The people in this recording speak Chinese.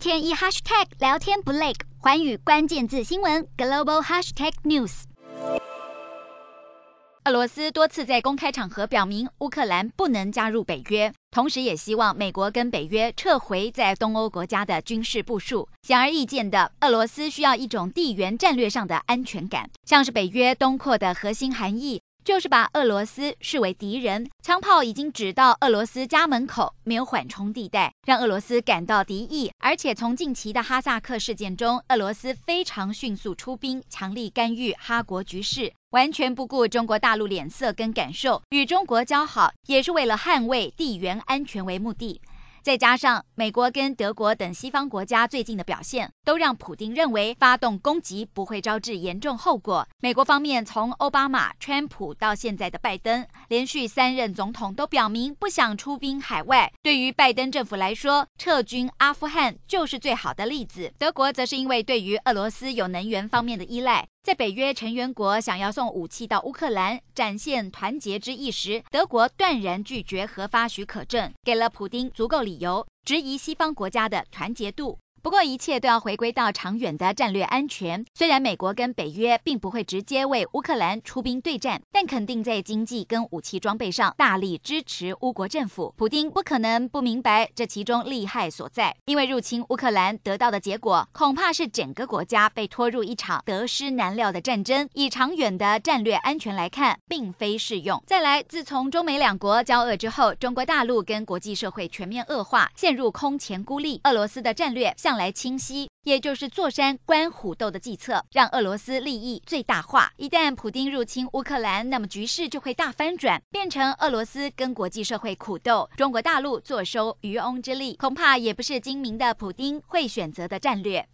天一 hashtag 聊天不累，环宇关键字新闻 global hashtag news。俄罗斯多次在公开场合表明，乌克兰不能加入北约，同时也希望美国跟北约撤回在东欧国家的军事部署。显而易见的，俄罗斯需要一种地缘战略上的安全感，像是北约东扩的核心含义。就是把俄罗斯视为敌人，枪炮已经指到俄罗斯家门口，没有缓冲地带，让俄罗斯感到敌意。而且从近期的哈萨克事件中，俄罗斯非常迅速出兵，强力干预哈国局势，完全不顾中国大陆脸色跟感受，与中国交好，也是为了捍卫地缘安全为目的。再加上美国跟德国等西方国家最近的表现，都让普丁认为发动攻击不会招致严重后果。美国方面从奥巴马、川普到现在的拜登，连续三任总统都表明不想出兵海外。对于拜登政府来说，撤军阿富汗就是最好的例子。德国则是因为对于俄罗斯有能源方面的依赖。在北约成员国想要送武器到乌克兰，展现团结之意时，德国断然拒绝核发许可证，给了普丁足够理由质疑西方国家的团结度。不过，一切都要回归到长远的战略安全。虽然美国跟北约并不会直接为乌克兰出兵对战，但肯定在经济跟武器装备上大力支持乌国政府。普丁不可能不明白这其中厉害所在，因为入侵乌克兰得到的结果，恐怕是整个国家被拖入一场得失难料的战争。以长远的战略安全来看，并非适用。再来，自从中美两国交恶之后，中国大陆跟国际社会全面恶化，陷入空前孤立。俄罗斯的战略向来清晰，也就是坐山观虎斗的计策，让俄罗斯利益最大化。一旦普丁入侵乌克兰，那么局势就会大翻转，变成俄罗斯跟国际社会苦斗，中国大陆坐收渔翁之利，恐怕也不是精明的普丁会选择的战略。